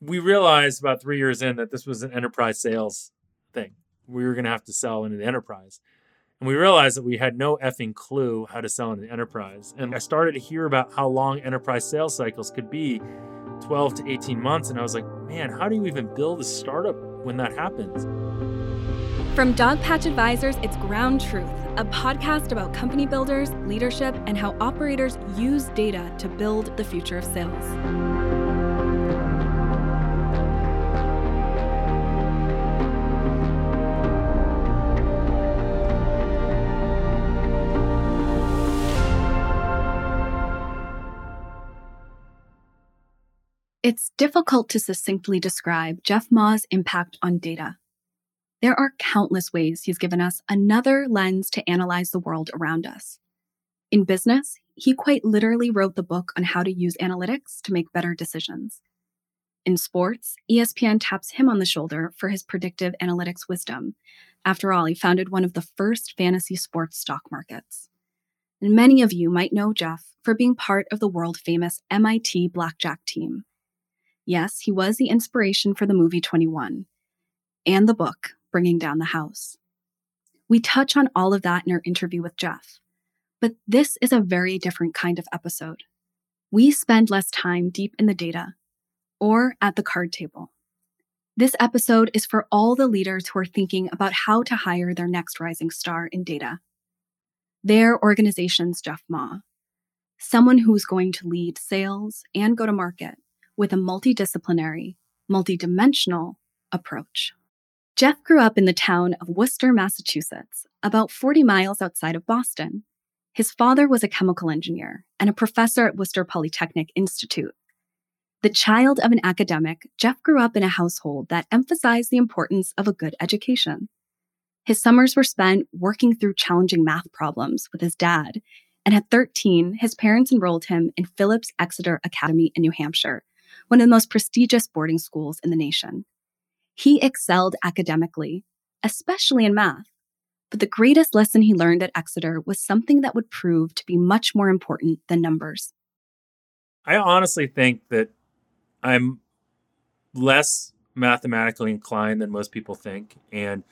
we realized about three years in that this was an enterprise sales thing. We were going to have to sell into the enterprise. And we realized that we had no effing clue how to sell into the enterprise. And I started to hear about how long enterprise sales cycles could be 12 to 18 months. And I was like, man, how do you even build a startup when that happens? From Dogpatch Advisors, it's Ground Truth, a podcast about company builders, leadership, and how operators use data to build the future of sales. It's difficult to succinctly describe Jeff Ma's impact on data. There are countless ways he's given us another lens to analyze the world around us. In business, he quite literally wrote the book on how to use analytics to make better decisions. In sports, ESPN taps him on the shoulder for his predictive analytics wisdom. After all, he founded one of the first fantasy sports stock markets. And many of you might know Jeff for being part of the world famous MIT Blackjack team. Yes, he was the inspiration for the movie 21 and the book, Bringing Down the House. We touch on all of that in our interview with Jeff. But this is a very different kind of episode. We spend less time deep in the data or at the card table. This episode is for all the leaders who are thinking about how to hire their next rising star in data. Their organization's Jeff Ma, someone who's going to lead sales and go to market with a multidisciplinary, multidimensional approach. Jeff grew up in the town of Worcester, Massachusetts, about 40 miles outside of Boston. His father was a chemical engineer and a professor at Worcester Polytechnic Institute. The child of an academic, Jeff grew up in a household that emphasized the importance of a good education. His summers were spent working through challenging math problems with his dad, and at 13, his parents enrolled him in Phillips Exeter Academy in New Hampshire, one of the most prestigious boarding schools in the nation. He excelled academically, especially in math. But the greatest lesson he learned at Exeter was something that would prove to be much more important than numbers. I honestly think that I'm less mathematically inclined than most people think. And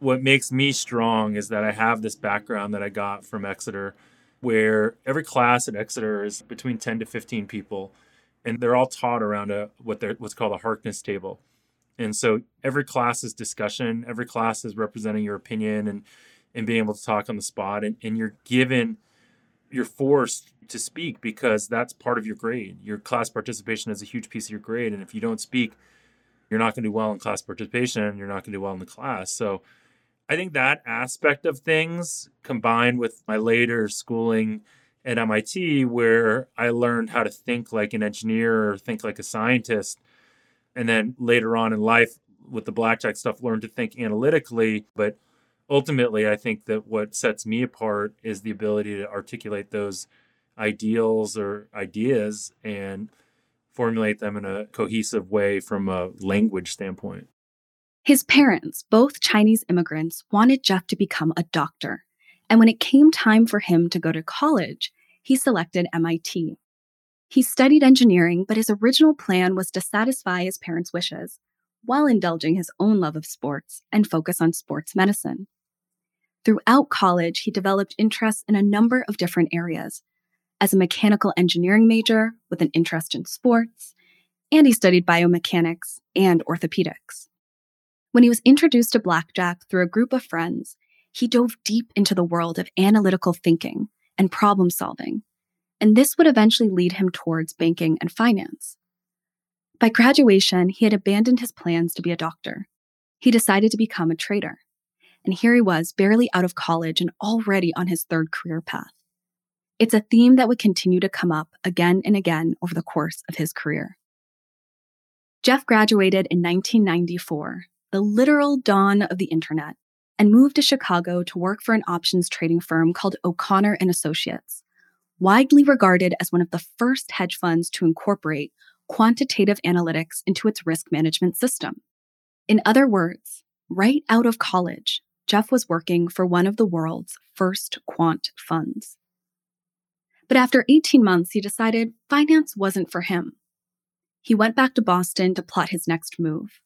what makes me strong is that I have this background that I got from Exeter, where every class at Exeter is between 10 to 15 people and they're all taught around a what they're what's called a Harkness table. And so every class is discussion, every class is representing your opinion and and being able to talk on the spot and, and you're given you're forced to speak because that's part of your grade. Your class participation is a huge piece of your grade. And if you don't speak, you're not going to do well in class participation. You're not going to do well in the class. So I think that aspect of things combined with my later schooling at MIT where I learned how to think like an engineer or think like a scientist. And then later on in life with the blackjack stuff, learned to think analytically. But ultimately, I think that what sets me apart is the ability to articulate those ideals or ideas and formulate them in a cohesive way from a language standpoint. His parents, both Chinese immigrants, wanted Jeff to become a doctor. And when it came time for him to go to college, he selected MIT. He studied engineering, but his original plan was to satisfy his parents' wishes while indulging his own love of sports and focus on sports medicine. Throughout college, he developed interests in a number of different areas. As a mechanical engineering major with an interest in sports, and he studied biomechanics and orthopedics. When he was introduced to blackjack through a group of friends, he dove deep into the world of analytical thinking and problem solving, and this would eventually lead him towards banking and finance. By graduation, he had abandoned his plans to be a doctor. He decided to become a trader. And here he was, barely out of college and already on his third career path. It's a theme that would continue to come up again and again over the course of his career. Jeff graduated in 1994, the literal dawn of the internet, and moved to Chicago to work for an options trading firm called O'Connor and Associates, widely regarded as one of the first hedge funds to incorporate quantitative analytics into its risk management system. In other words, right out of college, Jeff was working for one of the world's first quant funds. But after 18 months, he decided finance wasn't for him. he went back to Boston to plot his next move.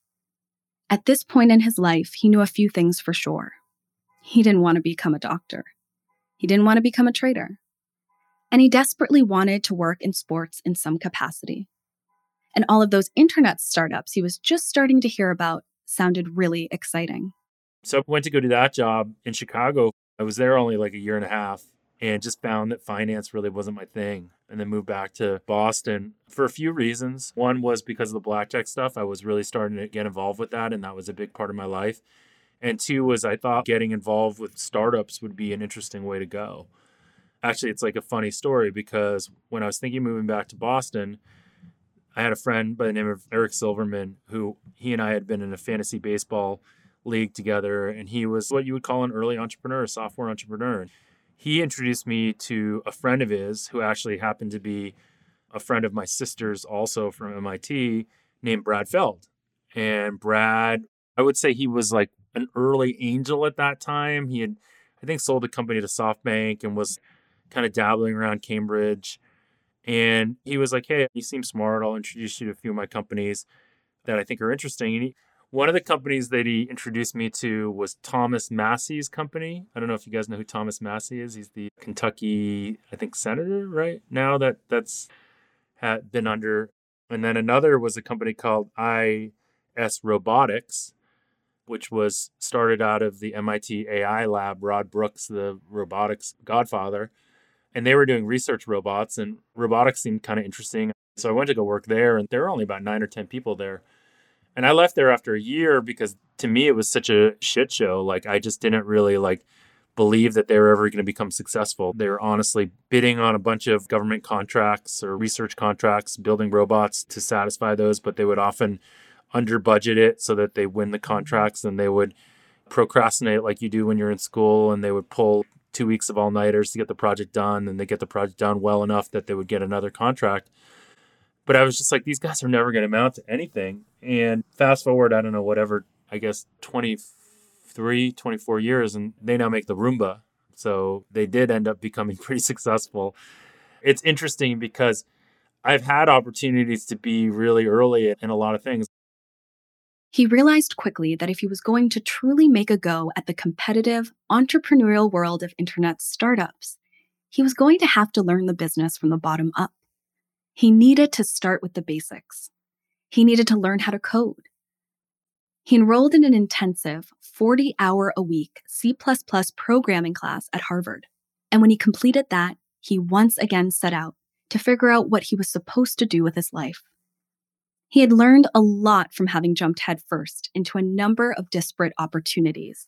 At this point in his life, he knew a few things for sure. He didn't want to become a doctor. He didn't want to become a trader. And he desperately wanted to work in sports in some capacity. And all of those internet startups he was just starting to hear about sounded really exciting. So I went to go do that job in Chicago. I was there only like a year and a half and just found that finance really wasn't my thing. And then moved back to Boston for a few reasons. One was because of the blackjack stuff. I was really starting to get involved with that, and that was a big part of my life. And two was I thought getting involved with startups would be an interesting way to go. Actually, it's like a funny story because when I was thinking moving back to Boston, I had a friend by the name of Eric Silverman who he and I had been in a fantasy baseball league together, and he was what you would call an early entrepreneur, a software entrepreneur. He introduced me to a friend of his who actually happened to be a friend of my sister's, also from MIT, named Brad Feld. And Brad, I would say he was like an early angel at that time. He had, I think, sold the company to SoftBank and was kind of dabbling around Cambridge. And he was like, Hey, you seem smart. I'll introduce you to a few of my companies that I think are interesting. And he, one of the companies that he introduced me to was Thomas Massie's company. I don't know if you guys know who Thomas Massie is. He's the Kentucky, I think, senator right now that that's had been under. And then another was a company called IS Robotics, which was started out of the MIT AI lab. Rod Brooks, the robotics godfather, and they were doing research robots, and robotics seemed kind of interesting. So I went to go work there, and there were only about nine or ten people there and I left there after a year because to me it was such a shit show. Like I just didn't really like believe that they were ever going to become successful. They were honestly bidding on a bunch of government contracts or research contracts, building robots to satisfy those, but they would often under budget it so that they win the contracts and they would procrastinate like you do when you're in school and they would pull two weeks of all nighters to get the project done and they get the project done well enough that they would get another contract but I was just like, these guys are never going to amount to anything. And fast forward, I don't know, whatever, I guess 23, 24 years, and they now make the Roomba. So they did end up becoming pretty successful. It's interesting because I've had opportunities to be really early in a lot of things. He realized quickly that if he was going to truly make a go at the competitive, entrepreneurial world of internet startups, he was going to have to learn the business from the bottom up. He needed to start with the basics. He needed to learn how to code. He enrolled in an intensive 40 hour a week C programming class at Harvard. And when he completed that, he once again set out to figure out what he was supposed to do with his life. He had learned a lot from having jumped headfirst into a number of disparate opportunities,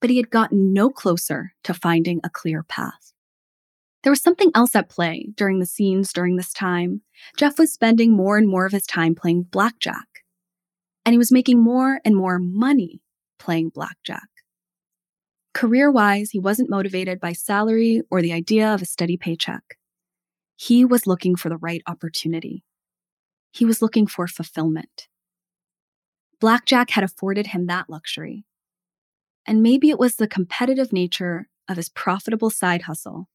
but he had gotten no closer to finding a clear path. There was something else at play during the scenes during this time. Jeff was spending more and more of his time playing blackjack. And he was making more and more money playing blackjack. Career wise, he wasn't motivated by salary or the idea of a steady paycheck. He was looking for the right opportunity. He was looking for fulfillment. Blackjack had afforded him that luxury. And maybe it was the competitive nature of his profitable side hustle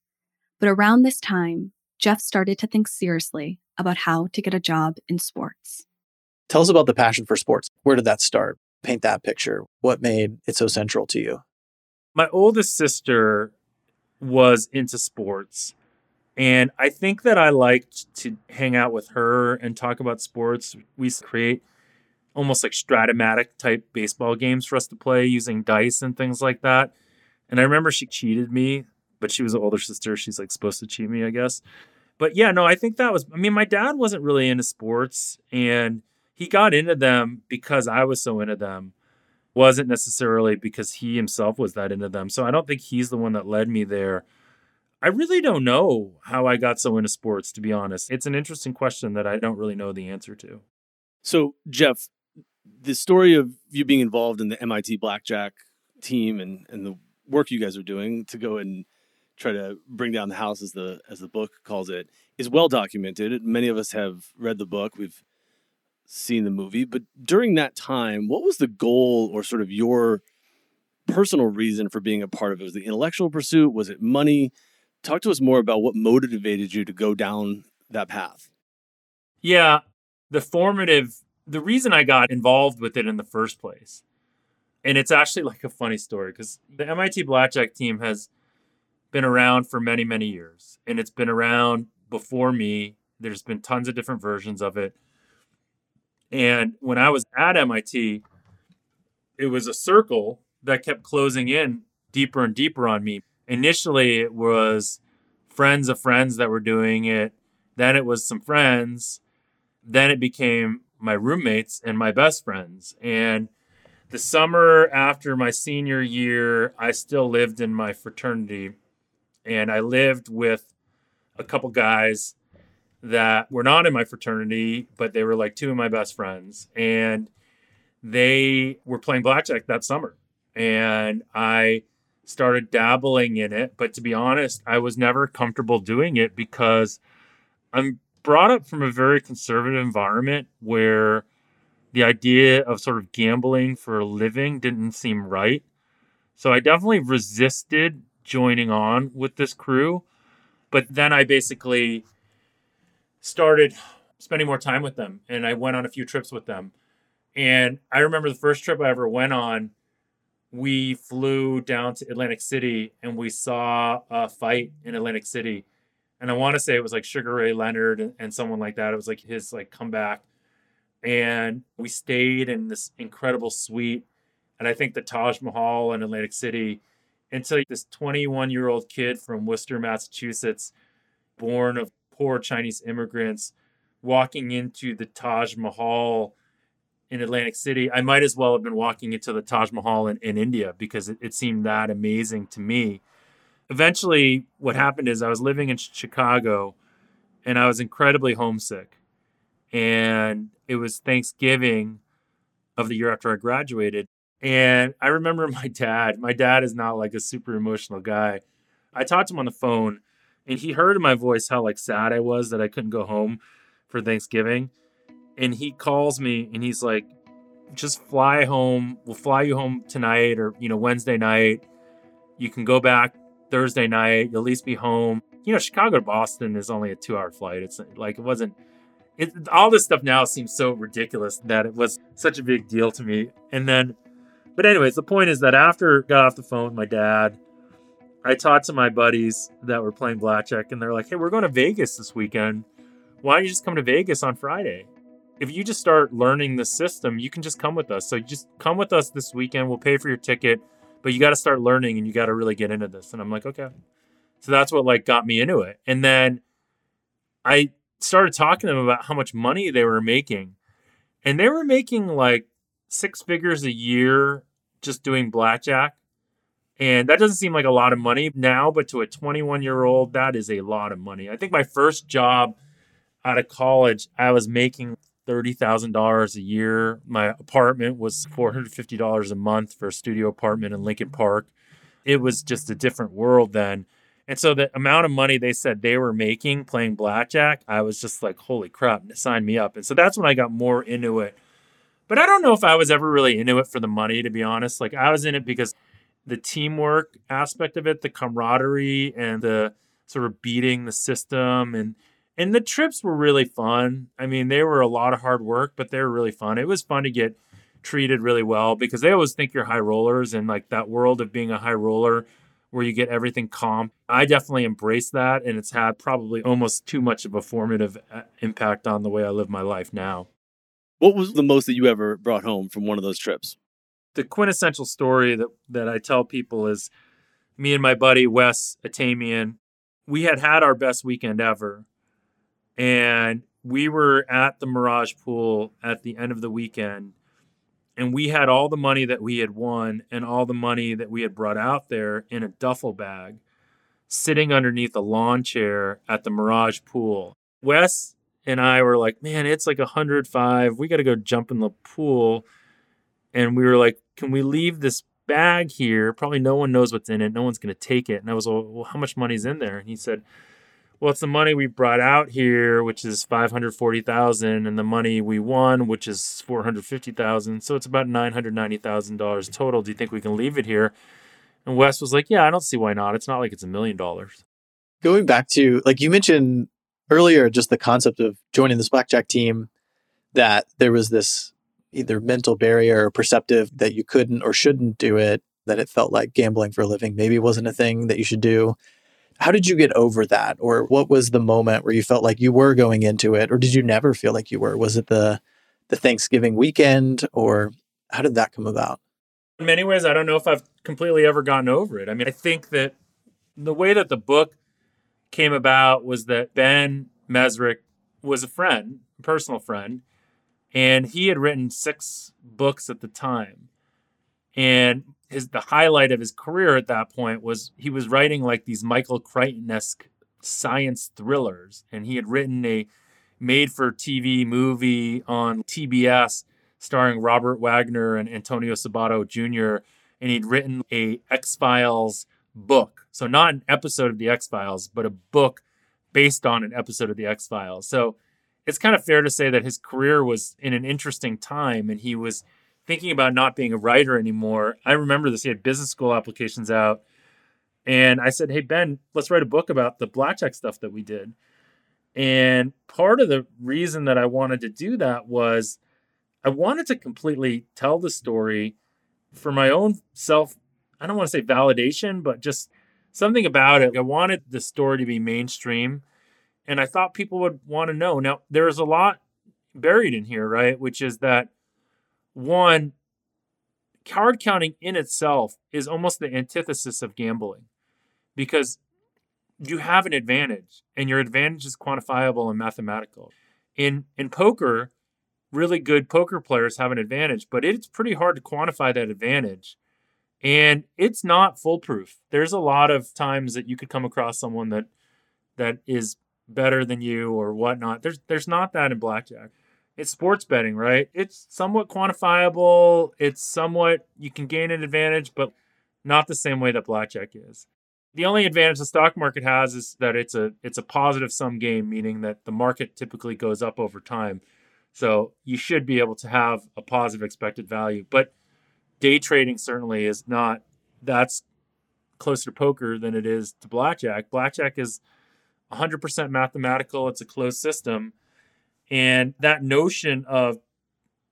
but around this time, Jeff started to think seriously about how to get a job in sports. Tell us about the passion for sports. Where did that start? Paint that picture. What made it so central to you? My oldest sister was into sports. And I think that I liked to hang out with her and talk about sports. We create almost like Strat-O-Matic type baseball games for us to play using dice and things like that. And I remember she cheated me but she was an older sister. She's like supposed to cheat me, I guess. But yeah, no, I think that was, I mean, my dad wasn't really into sports and he got into them because I was so into them. Wasn't necessarily because he himself was that into them. So I don't think he's the one that led me there. I really don't know how I got so into sports, to be honest. It's an interesting question that I don't really know the answer to. So, Jeff, the story of you being involved in the MIT Blackjack team and, and the work you guys are doing to go and try to bring down the house as the as the book calls it is well documented. Many of us have read the book. We've seen the movie, but during that time, what was the goal or sort of your personal reason for being a part of it? Was the intellectual pursuit? Was it money? Talk to us more about what motivated you to go down that path. Yeah, the formative, the reason I got involved with it in the first place, and it's actually like a funny story because the MIT Blackjack team has been around for many, many years, and it's been around before me. There's been tons of different versions of it. And when I was at MIT, it was a circle that kept closing in deeper and deeper on me. Initially, it was friends of friends that were doing it. Then it was some friends. Then it became my roommates and my best friends. And the summer after my senior year, I still lived in my fraternity. And I lived with a couple guys that were not in my fraternity, but they were like two of my best friends. And they were playing blackjack that summer. And I started dabbling in it. But to be honest, I was never comfortable doing it because I'm brought up from a very conservative environment where the idea of sort of gambling for a living didn't seem right. So I definitely resisted joining on with this crew. But then I basically started spending more time with them and I went on a few trips with them. And I remember the first trip I ever went on, we flew down to Atlantic City and we saw a fight in Atlantic City. And I want to say it was like Sugar Ray Leonard and, someone like that. It was like his like comeback. And we stayed in this incredible suite. And I think the Taj Mahal in Atlantic City until this 21 year old kid from Worcester, Massachusetts, born of poor Chinese immigrants, walking into the Taj Mahal in Atlantic City, I might as well have been walking into the Taj Mahal in, in India because it, it seemed that amazing to me. Eventually, what happened is I was living in Chicago and I was incredibly homesick. And it was Thanksgiving of the year after I graduated. And I remember my dad, my dad is not like a super emotional guy. I talked to him on the phone and he heard in my voice how like sad I was that I couldn't go home for Thanksgiving. And he calls me and he's like, just fly home. We'll fly you home tonight or, you know, Wednesday night. You can go back Thursday night. You'll at least be home. You know, Chicago to Boston is only a two hour flight. It's like, it wasn't, it, all this stuff now seems so ridiculous that it was such a big deal to me. And then, but anyways, the point is that after I got off the phone with my dad, I talked to my buddies that were playing blackjack, and they're like, "Hey, we're going to Vegas this weekend. Why don't you just come to Vegas on Friday? If you just start learning the system, you can just come with us. So just come with us this weekend. We'll pay for your ticket, but you got to start learning, and you got to really get into this." And I'm like, "Okay." So that's what like got me into it, and then I started talking to them about how much money they were making, and they were making like six figures a year just doing blackjack and that doesn't seem like a lot of money now, but to a 21 year old, that is a lot of money. I think my first job out of college, I was making $30,000 a year. My apartment was $450 a month for a studio apartment in Lincoln Park. It was just a different world then. And so the amount of money they said they were making playing blackjack, I was just like, holy crap, sign me up. And so that's when I got more into it. But I don't know if I was ever really into it for the money, to be honest. Like I was in it because the teamwork aspect of it, the camaraderie and the sort of beating the system and and the trips were really fun. I mean, they were a lot of hard work, but they were really fun. It was fun to get treated really well because they always think you're high rollers and like that world of being a high roller where you get everything comp. I definitely embrace that and it's had probably almost too much of a formative uh, impact on the way I live my life now. What was the most that you ever brought home from one of those trips? the quintessential story that that I tell people is me and my buddy Wes Atamian. We had had our best weekend ever, and we were at the Mirage Pool at the end of the weekend, and we had all the money that we had won and all the money that we had brought out there in a duffel bag, sitting underneath a lawn chair at the Mirage Pool. Wes and I were like, "Man, it's like 105. We got to go jump in the pool." and we were like, "Can we leave this bag here? Probably no one knows what's in it. No one's going to take it." And I was, like, "Well, how much money's in there?" And he said, "Well, it's the money we brought out here, which is five hundred forty thousand, and the money we won, which is four hundred fifty thousand. So it's about nine hundred ninety thousand dollars total. Do you think we can leave it here?" And Wes was like, "Yeah, I don't see why not. It's not like it's a million dollars." Going back to like you mentioned earlier, just the concept of joining this blackjack team that there was this either mental barrier or perceptive that you couldn't or shouldn't do it, that it felt like gambling for a living maybe wasn't a thing that you should do. How did you get over that? Or what was the moment where you felt like you were going into it? Or did you never feel like you were? Was it the the Thanksgiving weekend or how did that come about? In many ways, I don't know if I've completely ever gotten over it. I mean, I think that the way that the book came about was that Ben Mezrich was a friend, a personal friend, and he had written six books at the time. And his the highlight of his career at that point was he was writing like these Michael Crichton-esque science thrillers, and he had written a made-for-TV movie on TBS starring Robert Wagner and Antonio Sabato Jr. And he'd written a X Files book, so not an episode of the X Files, but a book based on an episode of the X Files. So it's kind of fair to say that his career was in an interesting time and he was thinking about not being a writer anymore. I remember this. He had business school applications out. And I said, Hey, Ben, let's write a book about the blackjack stuff that we did. And part of the reason that I wanted to do that was I wanted to completely tell the story for my own self. I don't want to say validation, but just something about it. I wanted the story to be mainstream and I thought people would want to know. Now, there's a lot buried in here, right? Which is that one, card counting in itself is almost the antithesis of gambling because you have an advantage and your advantage is quantifiable and mathematical. In in poker, really good poker players have an advantage, but it's pretty hard to quantify that advantage. And it's not foolproof. There's a lot of times that you could come across someone that that is better than you or whatnot. There's there's not that in blackjack. It's sports betting, right? It's somewhat quantifiable. It's somewhat you can gain an advantage, but not the same way that blackjack is. The only advantage the stock market has is that it's a it's a positive sum game, meaning that the market typically goes up over time. So you should be able to have a positive expected value. But day trading certainly is not that's closer to poker than it is to blackjack. Blackjack is 100% mathematical, it's a closed system. And that notion of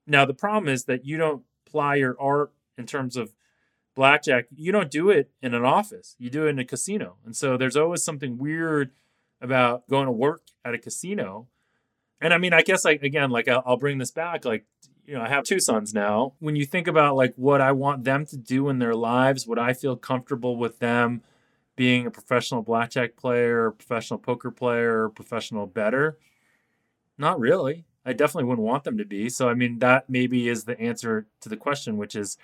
now the problem is that you don't apply your art in terms of blackjack, you don't do it in an office, you do it in a casino. And so there's always something weird about going to work at a casino. And I mean, I guess like again, like I'll, I'll bring this back. Like, you know, I have two sons now. When you think about like what I want them to do in their lives, what I feel comfortable with them being a professional blackjack player, professional poker player, professional better, Not really. I definitely wouldn't want them to be. So, I mean, that maybe is the answer to the question, which is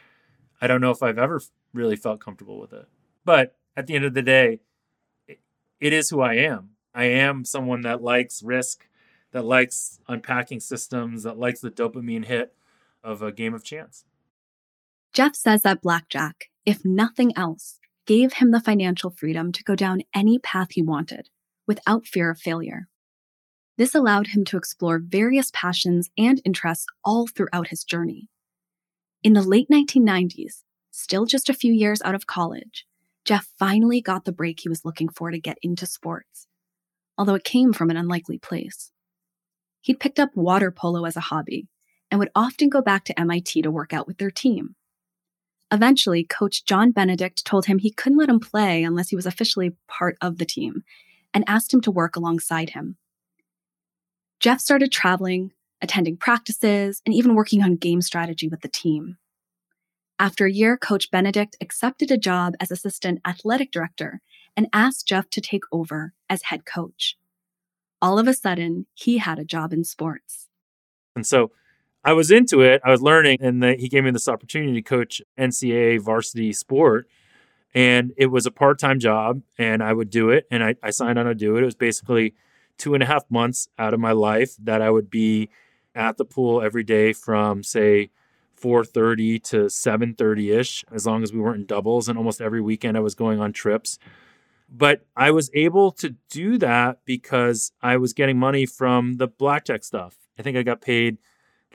I don't know if I've ever really felt comfortable with it. But at the end of the day, it is who I am. I am someone that likes risk, that likes unpacking systems, that likes the dopamine hit of a game of chance. Jeff says that blackjack, if nothing else, gave him the financial freedom to go down any path he wanted without fear of failure. This allowed him to explore various passions and interests all throughout his journey. In the late 1990s, still just a few years out of college, Jeff finally got the break he was looking for to get into sports, although it came from an unlikely place. He'd picked up water polo as a hobby and would often go back to MIT to work out with their team. Eventually, coach John Benedict told him he couldn't let him play unless he was officially part of the team and asked him to work alongside him. Jeff started traveling, attending practices, and even working on game strategy with the team. After a year, Coach Benedict accepted a job as assistant athletic director and asked Jeff to take over as head coach. All of a sudden, he had a job in sports. And so I was into it. I was learning, and the, he gave me this opportunity to coach NCAA varsity sport. And it was a part time job, and I would do it. And I, I signed on to do it. It was basically two and a half months out of my life that I would be at the pool every day from, say, 4.30 to 7.30ish as long as we weren't in doubles and almost every weekend i was going on trips but i was able to do that because i was getting money from the blackjack stuff i think i got paid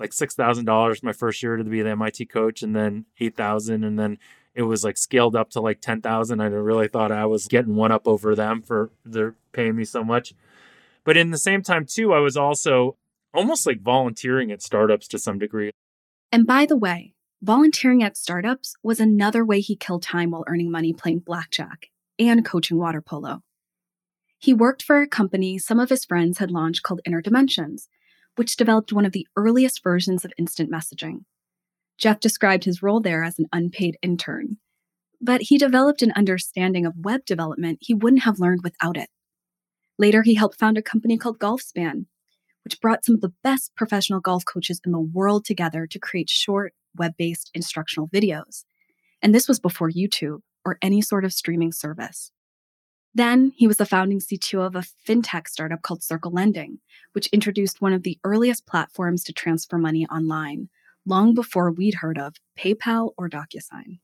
like six thousand dollars my first year to be the MIT coach, and then eight thousand, and then it was like scaled up to like ten thousand. I really thought I was getting one up over them for they're paying me so much. But in the same time too, I was also almost like volunteering at startups to some degree. And by the way, volunteering at startups was another way he killed time while earning money playing blackjack and coaching water polo. He worked for a company some of his friends had launched called Inner Dimensions, which developed one of the earliest versions of instant messaging. Jeff described his role there as an unpaid intern, but he developed an understanding of web development he wouldn't have learned without it. Later, he helped found a company called Golfspan, which brought some of the best professional golf coaches in the world together to create short, web based instructional videos. And this was before YouTube or any sort of streaming service. Then he was the founding CTO of a fintech startup called Circle Lending, which introduced one of the earliest platforms to transfer money online, long before we'd heard of PayPal or DocuSign.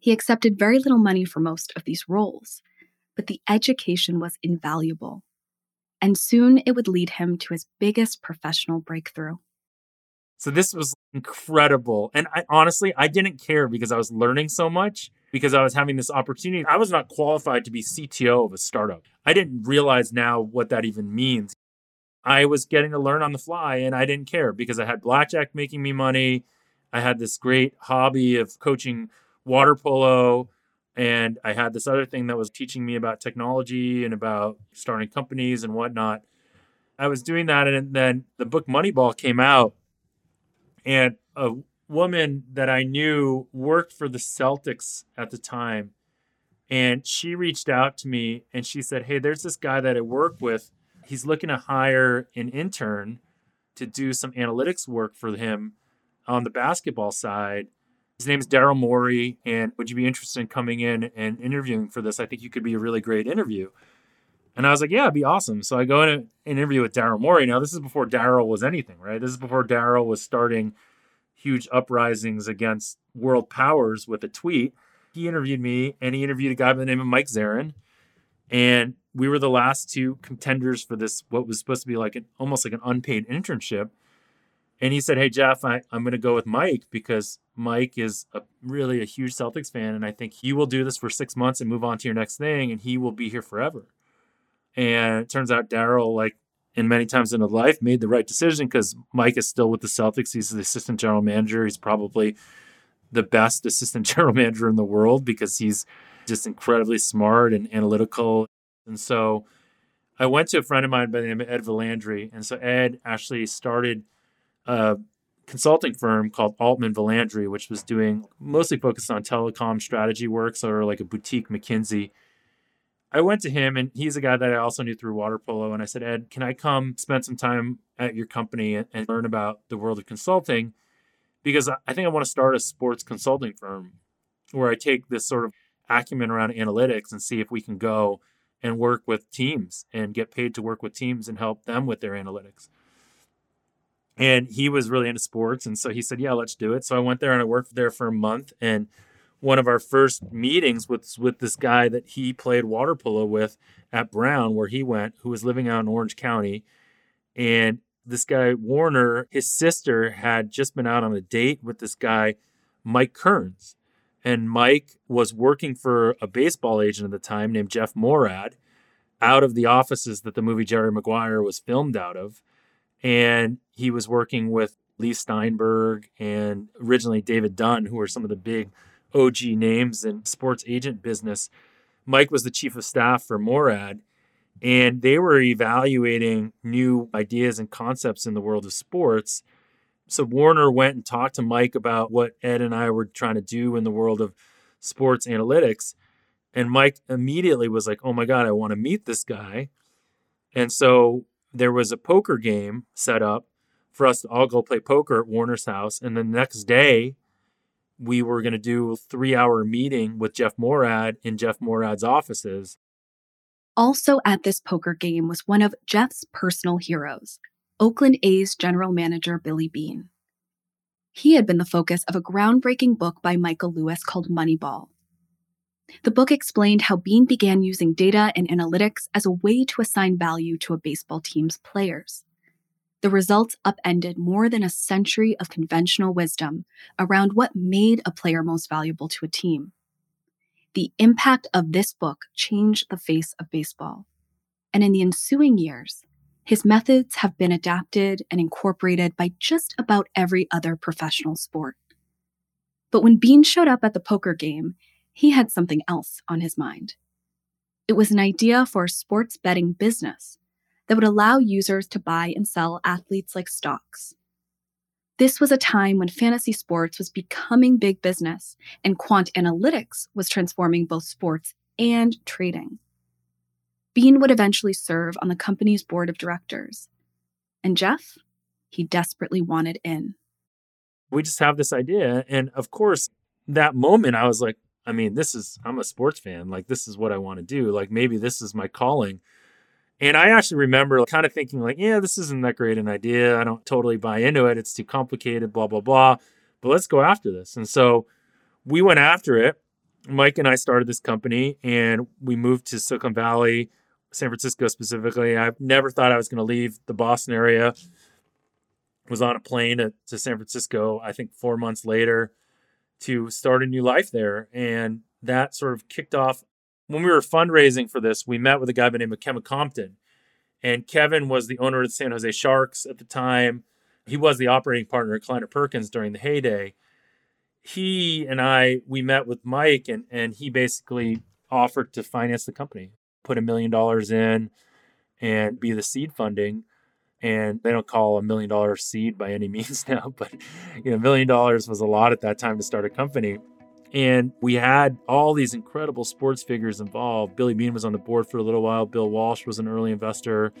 He accepted very little money for most of these roles, but the education was invaluable. And soon it would lead him to his biggest professional breakthrough. So this was incredible. And I honestly, I didn't care because I was learning so much because I was having this opportunity. I was not qualified to be CTO of a startup. I didn't realize now what that even means. I was getting to learn on the fly and I didn't care because I had blackjack making me money. I had this great hobby of coaching water polo and I had this other thing that was teaching me about technology and about starting companies and whatnot. I was doing that and then the book Moneyball came out and a woman that I knew worked for the Celtics at the time. And she reached out to me and she said, Hey, there's this guy that I work with. He's looking to hire an intern to do some analytics work for him on the basketball side. His name is Daryl Morey. And would you be interested in coming in and interviewing for this? I think you could be a really great interview. And I was like, yeah, it'd be awesome. So I go in an interview with Daryl Morey. Now, this is before Daryl was anything, right? This is before Daryl was starting huge uprisings against world powers with a tweet. He interviewed me and he interviewed a guy by the name of Mike Zarren. And we were the last two contenders for this, what was supposed to be like an almost like an unpaid internship. And he said, Hey, Jeff, I, I'm going to go with Mike because Mike is a, really a huge Celtics fan. And I think he will do this for six months and move on to your next thing. And he will be here forever. And it turns out Daryl, like in many times in his life made the right decision because Mike is still with the Celtics. He's the assistant general manager. He's probably the best assistant general manager in the world because he's just incredibly smart and analytical. And so I went to a friend of mine by the name of Ed Vilandrie. And so Ed actually started a consulting firm called Altman Vilandrie, which was doing mostly focused on telecom strategy work, so like a boutique McKinsey I went to him, and he's a guy that I also knew through water polo. And I said, Ed, can I come spend some time at your company and, learn about the world of consulting? Because I think I want to start a sports consulting firm where I take this sort of acumen around analytics and see if we can go and work with teams and get paid to work with teams and help them with their analytics. And he was really into sports. And so he said, Yeah, let's do it. So I went there and I worked there for a month. And one of our first meetings was with this guy that he played water polo with at Brown, where he went, who was living out in Orange County. And this guy, Warner, his sister had just been out on a date with this guy, Mike Kerns. And Mike was working for a baseball agent at the time named Jeff Moorad out of the offices that the movie Jerry Maguire was filmed out of. And he was working with Leigh Steinberg and originally David Dunn, who were some of the big OG names in sports agent business. Mike was the chief of staff for Moorad, and they were evaluating new ideas and concepts in the world of sports. So Warner went and talked to Mike about what Ed and I were trying to do in the world of sports analytics. And Mike immediately was like, Oh my God, I want to meet this guy. And so there was a poker game set up for us to all go play poker at Warner's house. And the next day, we were going to do a three hour meeting with Jeff Moorad in Jeff Moorad's offices. Also at this poker game was one of Jeff's personal heroes, Oakland A's general manager Billy Beane. He had been the focus of a groundbreaking book by Michael Lewis called Moneyball. The book explained how Beane began using data and analytics as a way to assign value to a baseball team's players. The results upended more than a century of conventional wisdom around what made a player most valuable to a team. The impact of this book changed the face of baseball. And in the ensuing years, His methods have been adapted and incorporated by just about every other professional sport. But when Beane showed up at the poker game, he had something else on his mind. It was an idea for a sports betting business that would allow users to buy and sell athletes like stocks. This was a time when fantasy sports was becoming big business and quant analytics was transforming both sports and trading. Beane would eventually serve on the company's board of directors. And Jeff, he desperately wanted in. We just have this idea. And of course, that moment, I was like, I mean, this is, I'm a sports fan. Like, this is what I want to do. Like, maybe this is my calling. And I actually remember kind of thinking, like, yeah, this isn't that great an idea. I don't totally buy into it. It's too complicated, blah, blah, blah. But let's go after this. And so we went after it. Mike and I started this company and we moved to Silicon Valley, San Francisco specifically. I never thought I was going to leave the Boston area. Was on a plane to, to San Francisco, I think four months later, to start a new life there. And that sort of kicked off when we were fundraising for this, we met with a guy by the name of Kevin Compton. And Kevin was the owner of the San Jose Sharks at the time. He was the operating partner at Kleiner Perkins during the heyday. He and I, we met with Mike, and, and he basically offered to finance the company, put a million dollars in and be the seed funding. And they don't call a million dollar seed by any means now, but you know, a million dollars was a lot at that time to start a company. And we had all these incredible sports figures involved. Billy Beane was on the board for a little while. Bill Walsh was an early investor.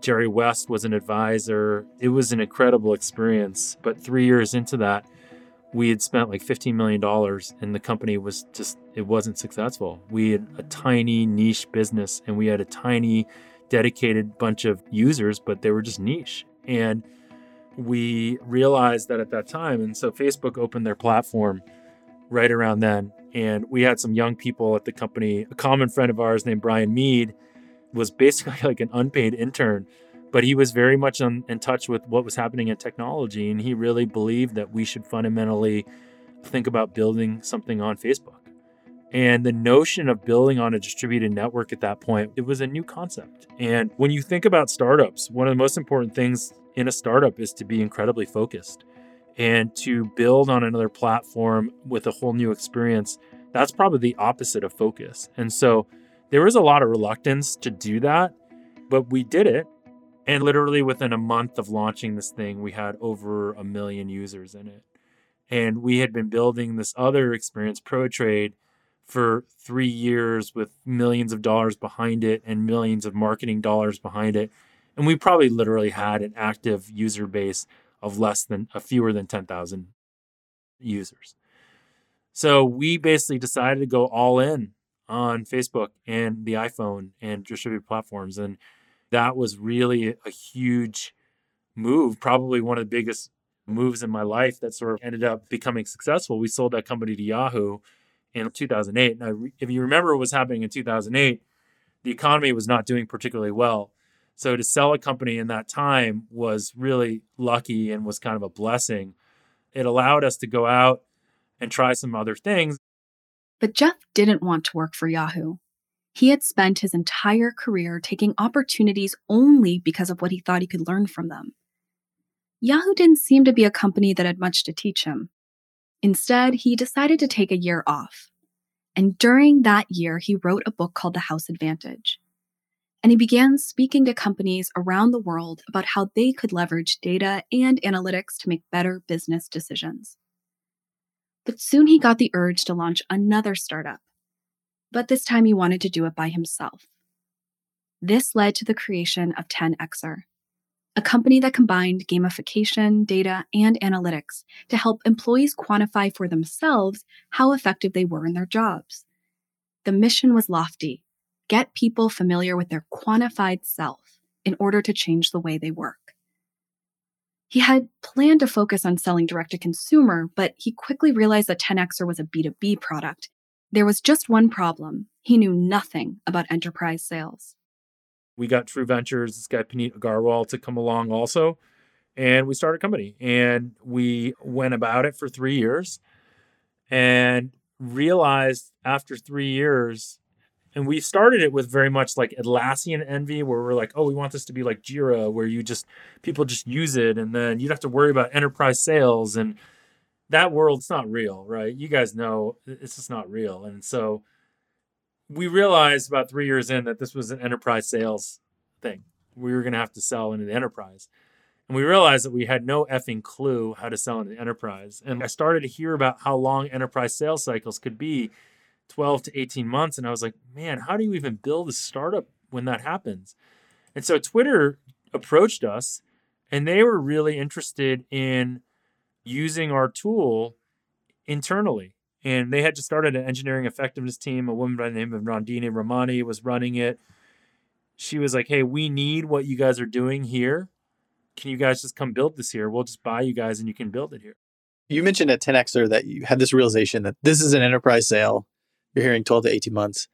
Jerry West was an advisor. It was an incredible experience. But three years into that, we had spent like $15 million and the company was just, it wasn't successful. We had a tiny niche business and we had a tiny dedicated bunch of users, but they were just niche. And we realized that at that time. And so Facebook opened their platform right around then. And we had some young people at the company. A common friend of ours named Brian Mead was basically like an unpaid intern, but he was very much on, in touch with what was happening in technology. And he really believed that we should fundamentally think about building something on Facebook. And the notion of building on a distributed network at that point, it was a new concept. And when you think about startups, one of the most important things in a startup is to be incredibly focused and to build on another platform with a whole new experience, that's probably the opposite of focus. And so there was a lot of reluctance to do that, but we did it. And literally within a month of launching this thing, we had over a million users in it. And we had been building this other experience, ProTrade, for three years with millions of dollars behind it and millions of marketing dollars behind it. And we probably literally had an active user base of less than a fewer than 10,000 users. So we basically decided to go all in on Facebook and the iPhone and distributed platforms. And that was really a huge move, probably one of the biggest moves in my life that sort of ended up becoming successful. We sold that company to Yahoo in 2008. Now, if you remember what was happening in 2008, the economy was not doing particularly well. So to sell a company in that time was really lucky and was kind of a blessing. It allowed us to go out and try some other things. But Jeff didn't want to work for Yahoo. He had spent his entire career taking opportunities only because of what he thought he could learn from them. Yahoo didn't seem to be a company that had much to teach him. Instead, he decided to take a year off. And during that year, he wrote a book called The House Advantage and he began speaking to companies around the world about how they could leverage data and analytics to make better business decisions. But soon he got the urge to launch another startup. But this time he wanted to do it by himself. This led to the creation of 10xer, a company that combined gamification, data, and analytics to help employees quantify for themselves how effective they were in their jobs. The mission was lofty get people familiar with their quantified self in order to change the way they work. He had planned to focus on selling direct to consumer, but he quickly realized that 10xer was a B2B product. There was just one problem he knew nothing about enterprise sales. We got True Ventures, this guy Puneet Agarwal, to come along also. And we started a company and we went about it for three years and realized after three years And we started it with very much like Atlassian envy, where we're like, oh, we want this to be like Jira, where you just people just use it, and then you don't have to worry about enterprise sales and that world's not real, right? You guys know it's just not real. And so we realized about three years in that this was an enterprise sales thing. We were going to have to sell into the enterprise. And we realized that we had no effing clue how to sell into the enterprise. And I started to hear about how long enterprise sales cycles could be 12 to 18 months. And I was like, man, how do you even build a startup when that happens? And so Twitter approached us and they were really interested in using our tool internally. And they had just started an engineering effectiveness team. A woman by the name of Nandini Ramani was running it. She was like, Hey, we need what you guys are doing here. Can you guys just come build this here? We'll just buy you guys and you can build it here. You mentioned at 10Xer that you had this realization that this is an enterprise sale. You're hearing 12 to 18 months.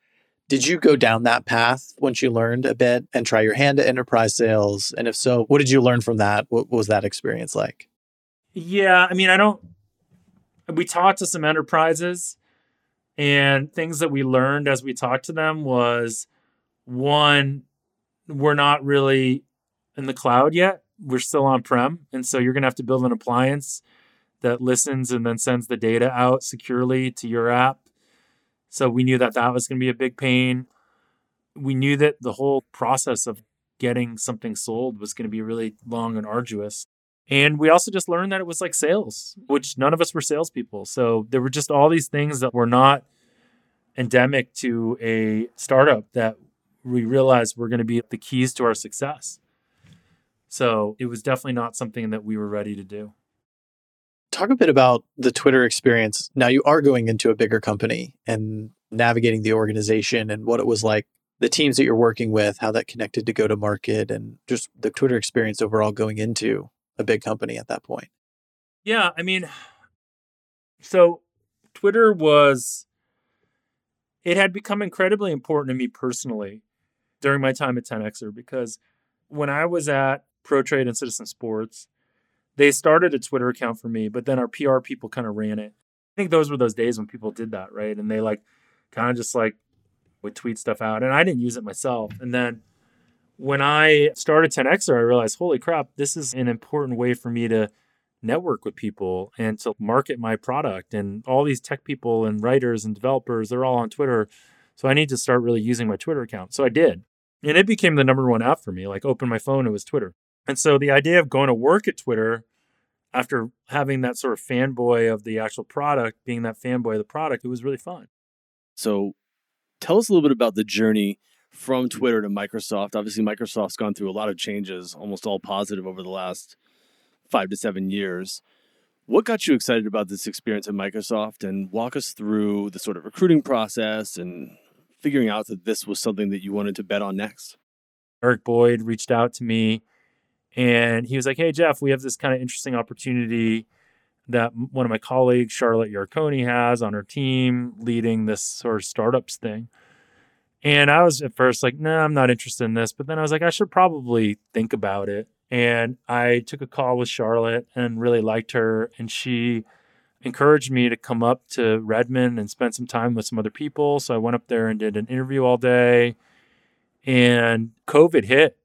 Did you go down that path once you learned a bit and try your hand at enterprise sales? And if so, what did you learn from that? What was that experience like? Yeah, I mean, I don't. We talked to some enterprises, and things that we learned as we talked to them was one, we're not really in the cloud yet. We're still on prem. And so you're going to have to build an appliance that listens and then sends the data out securely to your app. So we knew that that was going to be a big pain. We knew that the whole process of getting something sold was going to be really long and arduous. And we also just learned that it was like sales, which none of us were salespeople. So there were just all these things that were not endemic to a startup that we realized were going to be the keys to our success. So it was definitely not something that we were ready to do. Talk a bit about the Twitter experience. Now you are going into a bigger company and navigating the organization and what it was like, the teams that you're working with, how that connected to go to market, and just the Twitter experience overall going into a big company at that point. Yeah, I mean, so Twitter was, it had become incredibly important to me personally during my time at 10Xer because when I was at Pro Trade and Citizen Sports, they started a Twitter account for me, but then our PR people kind of ran it. I think those were those days when people did that, right? And they like kind of just like would tweet stuff out. And I didn't use it myself. And then when I started 10Xer, I realized, holy crap, this is an important way for me to network with people and to market my product. And all these tech people and writers and developers, they're all on Twitter. So I need to start really using my Twitter account. So I did. And it became the number one app for me. Like open my phone, it was Twitter. And so the idea of going to work at Twitter after having that sort of fanboy of the actual product, being that fanboy of the product, it was really fun. So tell us a little bit about the journey from mm-hmm. Twitter to Microsoft. Obviously, Microsoft's gone through a lot of changes, almost all positive over the last five to seven years. What got you excited about this experience at Microsoft? And walk us through the sort of recruiting process and figuring out that this was something that you wanted to bet on next. Eric Boyd reached out to me and he was like, Hey, Jeff, we have this kind of interesting opportunity that one of my colleagues, Charlotte Yarkoni, has on her team leading this sort of startups thing. And I was at first like, no, nah, I'm not interested in this. But then I was like, I should probably think about it. And I took a call with Charlotte and really liked her. And she encouraged me to come up to Redmond and spend some time with some other people. So I went up there and did an interview all day. And COVID hit.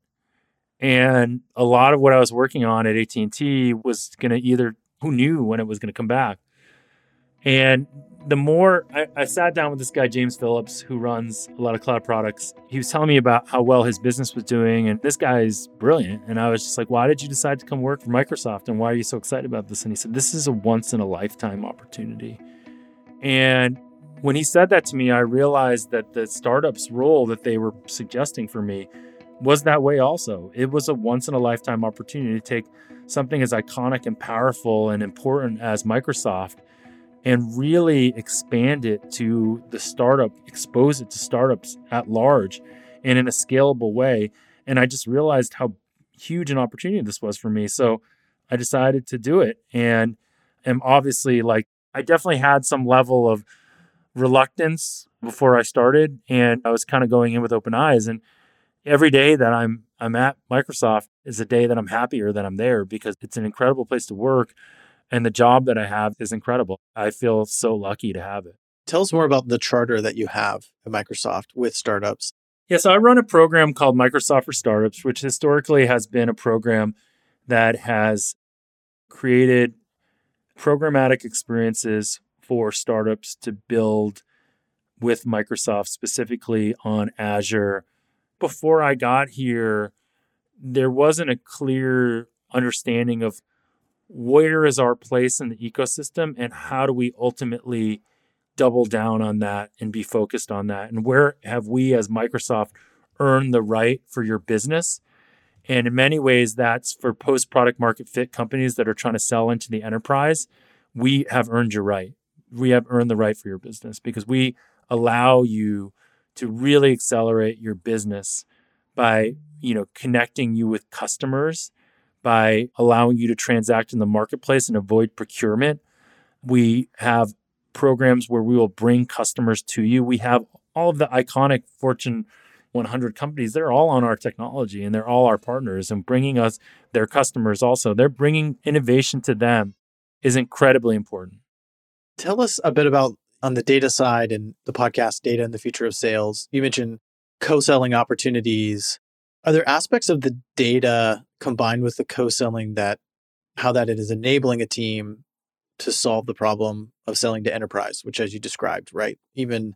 And a lot of what I was working on at AT&T was going to either who knew when it was going to come back. And the more I, I, sat down with this guy, James Phillips, who runs a lot of cloud products, he was telling me about how well his business was doing. And this guy is brilliant. And I was just like, why did you decide to come work for Microsoft? And why are you so excited about this? And he said, this is a once in a lifetime opportunity. And when he said that to me, I realized that the startup's role that they were suggesting for me was that way also. It was a once in a lifetime opportunity to take something as iconic and powerful and important as Microsoft and really expand it to the startup, expose it to startups at large and in a scalable way. And I just realized how huge an opportunity this was for me. So I decided to do it. And am obviously like, I definitely had some level of reluctance before I started. And I was kind of going in with open eyes. And every day that I'm I'm at Microsoft is a day that I'm happier that I'm there because it's an incredible place to work and the job that I have is incredible. I feel so lucky to have it. Tell us more about the charter that you have at Microsoft with startups. Yeah, so I run a program called Microsoft for Startups, which historically has been a program that has created programmatic experiences for startups to build with Microsoft, specifically on Azure. Before I got here, there wasn't a clear understanding of where is our place in the ecosystem and how do we ultimately double down on that and be focused on that? And where have we as Microsoft earned the right for your business? And in many ways that's for post product market fit companies that are trying to sell into the enterprise we have earned your right. We have earned the right for your business because we allow you to really accelerate your business by mm-hmm. you know connecting you with customers by allowing you to transact in the marketplace and avoid procurement. We have programs where we will bring customers to you. We have all of the iconic fortune 100 companies. They're all on our technology and they're all our partners and bringing us their customers also. They're bringing innovation to them is incredibly important. Tell us a bit about on the data side and the podcast data and the future of sales, you mentioned co-selling opportunities. Are there aspects of the data combined with the co-selling that how that it is enabling a team to solve the problem of selling to enterprise, which as you described, right? Even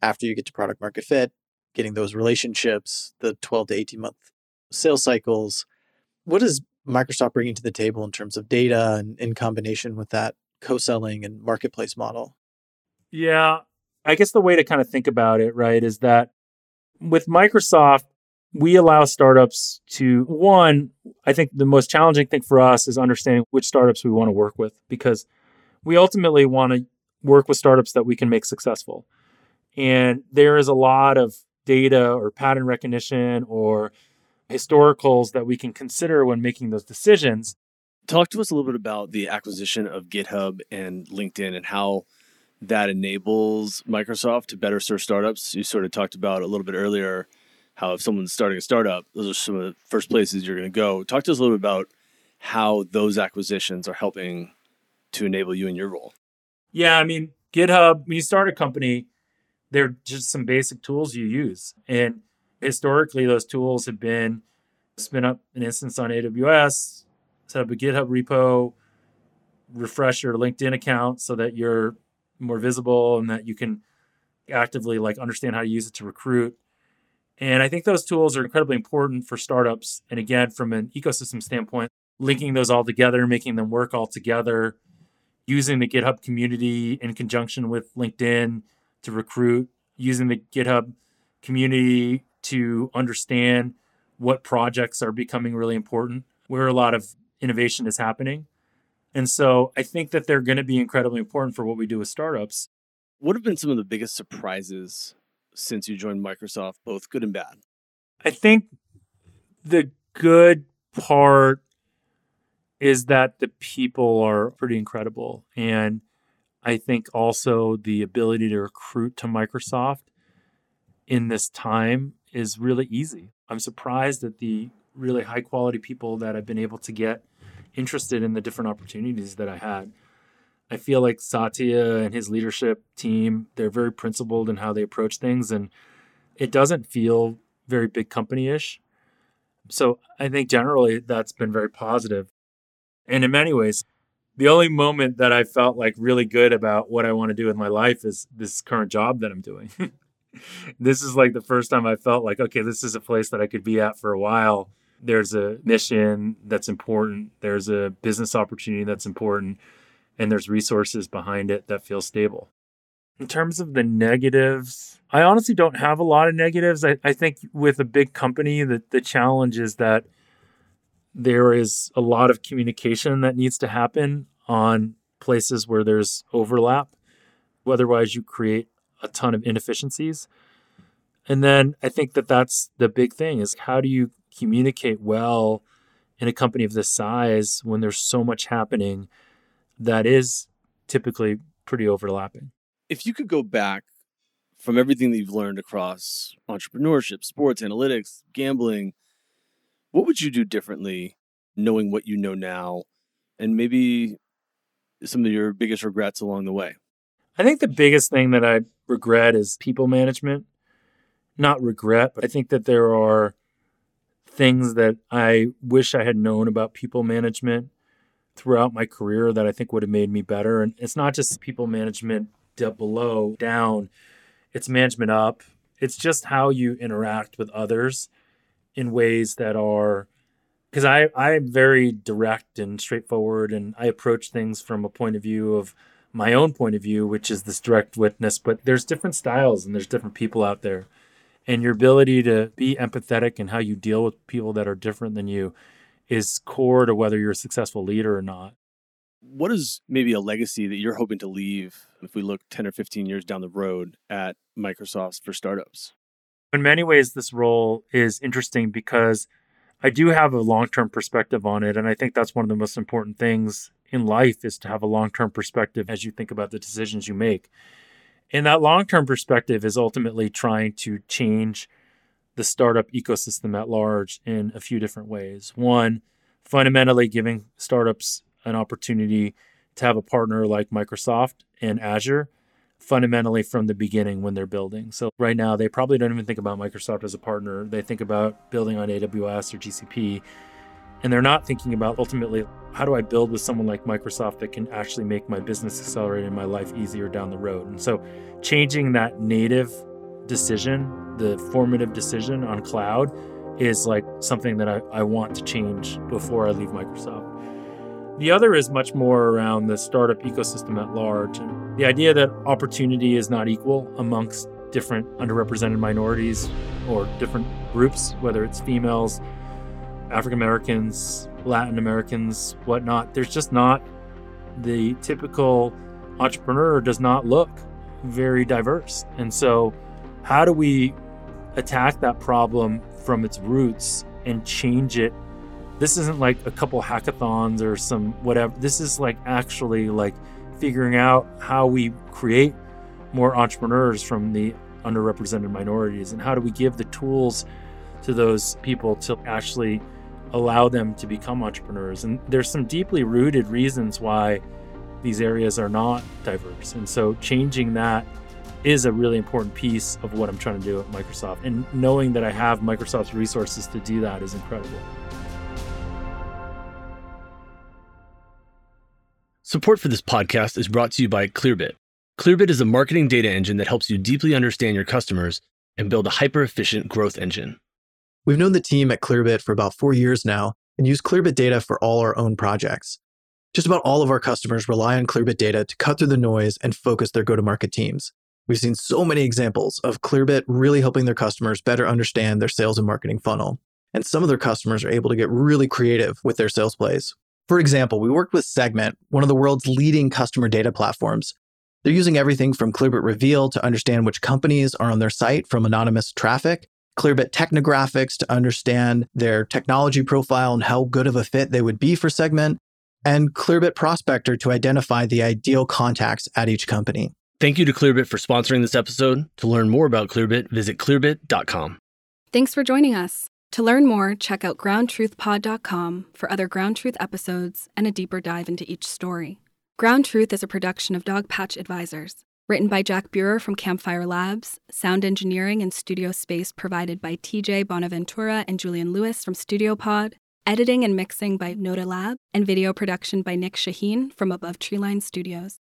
after you get to product market fit, getting those relationships, the 12 to 18 month sales cycles. What is Microsoft bringing to the table in terms of data and in combination with that co-selling and marketplace model? Yeah, I guess the way to kind of think about it, right, is that with Microsoft, we allow startups to one, I think the most challenging thing for us is understanding which startups we want to work with because we ultimately want to work with startups that we can make successful. And there is a lot of data or pattern recognition or historicals that we can consider when making those decisions. Talk to us a little bit about the acquisition of GitHub and LinkedIn and how that enables Microsoft to better serve startups. You sort of talked about a little bit earlier how if someone's starting a startup, those are some of the first places you're going to go. Talk to us a little bit about how those acquisitions are helping to enable you in your role. Yeah, I mean, GitHub, when you start a company, they're just some basic tools you use. And historically, those tools have been spin up an instance on AWS, set up a GitHub repo, refresh your LinkedIn account so that you're more visible and that you can actively like understand how to use it to recruit. And I think those tools are incredibly important for startups. And again, from an ecosystem standpoint, linking those all together, making them work all together, using the GitHub community in conjunction with LinkedIn to recruit, using the GitHub community to understand what projects are becoming really important, where a lot of innovation is happening. And so I think that they're going to be incredibly important for what we do with startups. What have been some of the biggest surprises since you joined Microsoft, both good and bad? I think the good part is that the people are pretty incredible. And I think also the ability to recruit to Microsoft in this time is really easy. I'm surprised at the really high quality people that I've been able to get interested in the different opportunities that I had. I feel like Satya and his leadership team, they're very principled in how they approach things and it doesn't feel very big company ish. So I think generally that's been very positive. And in many ways, the only moment that I felt like really good about what I want to do with my life is this current job that I'm doing. this is like the first time I felt like, okay, this is a place that I could be at for a while there's a mission that's important, there's a business opportunity that's important, and there's resources behind it that feel stable. In terms of the negatives, I honestly don't have a lot of negatives. I, I think with a big company, the, the challenge is that there is a lot of communication that needs to happen on places where there's overlap. Otherwise, you create a ton of inefficiencies. And then I think that that's the big thing is how do you communicate well in a company of this size when there's so much happening that is typically pretty overlapping. If you could go back from everything that you've learned across entrepreneurship, sports, analytics, gambling, what would you do differently knowing what you know now and maybe some of your biggest regrets along the way? I think the biggest thing that I regret is people management. Not regret, but I think that there are things that I wish I had known about people management throughout my career that I think would have made me better. And it's not just people management below, down, it's management up. It's just how you interact with others in ways that are because I I'm very direct and straightforward and I approach things from a point of view of my own point of view, which is this direct witness, but there's different styles and there's different people out there. And your ability to be empathetic and how you deal with people that are different than you is core to whether you're a successful leader or not. What is maybe a legacy that you're hoping to leave if we look 10 or 15 years down the road at Microsoft for startups? In many ways, this role is interesting because I do have a long term perspective on it. And I think that's one of the most important things in life is to have a long term perspective as you think about the decisions you make. And that long term perspective is ultimately trying to change the startup ecosystem at large in a few different ways. One, fundamentally giving startups an opportunity to have a partner like Microsoft and Azure fundamentally from the beginning when they're building. So right now they probably don't even think about Microsoft as a partner. They think about building on AWS or GCP and they're not thinking about ultimately how do I build with someone like Microsoft that can actually make my business accelerate and my life easier down the road. And so changing that native decision, the formative decision on cloud is like something that I, I want to change before I leave Microsoft. The other is much more around the startup ecosystem at large. And the idea that opportunity is not equal amongst different underrepresented minorities or different groups, whether it's females, African Americans, Latin Americans, whatnot. There's just not the typical entrepreneur does not look very diverse. And so, how do we attack that problem from its roots and change it this isn't like a couple hackathons or some whatever. This is like actually like figuring out how we create more entrepreneurs from the underrepresented minorities and how do we give the tools to those people to actually allow them to become entrepreneurs. And there's some deeply rooted reasons why these areas are not diverse. And so changing that is a really important piece of what I'm trying to do at Microsoft. And knowing that I have Microsoft's resources to do that is incredible. Support for this podcast is brought to you by Clearbit. Clearbit is a marketing data engine that helps you deeply understand your customers and build a hyper efficient growth engine. We've known the team at Clearbit for about four years now and use Clearbit data for all our own projects. Just about all of our customers rely on Clearbit data to cut through the noise and focus their go to market teams. We've seen so many examples of Clearbit really helping their customers better understand their sales and marketing funnel. And some of their customers are able to get really creative with their sales plays. For example, we worked with Segment, one of the world's leading customer data platforms. They're using everything from Clearbit Reveal to understand which companies are on their site from anonymous traffic, Clearbit Technographics to understand their technology profile and how good of a fit they would be for Segment, and Clearbit Prospector to identify the ideal contacts at each company. Thank you to Clearbit for sponsoring this episode. To learn more about Clearbit, visit clearbit.com. Thanks for joining us. To learn more, check out groundtruthpod.com for other Ground Truth episodes and a deeper dive into each story. Ground Truth is a production of Dogpatch Advisors, written by Jack Burer from Campfire Labs, sound engineering and studio space provided by TJ Bonaventura and Julian Lewis from Studio Pod, editing and mixing by Noda Lab, and video production by Nick Shaheen from Above Treeline Studios.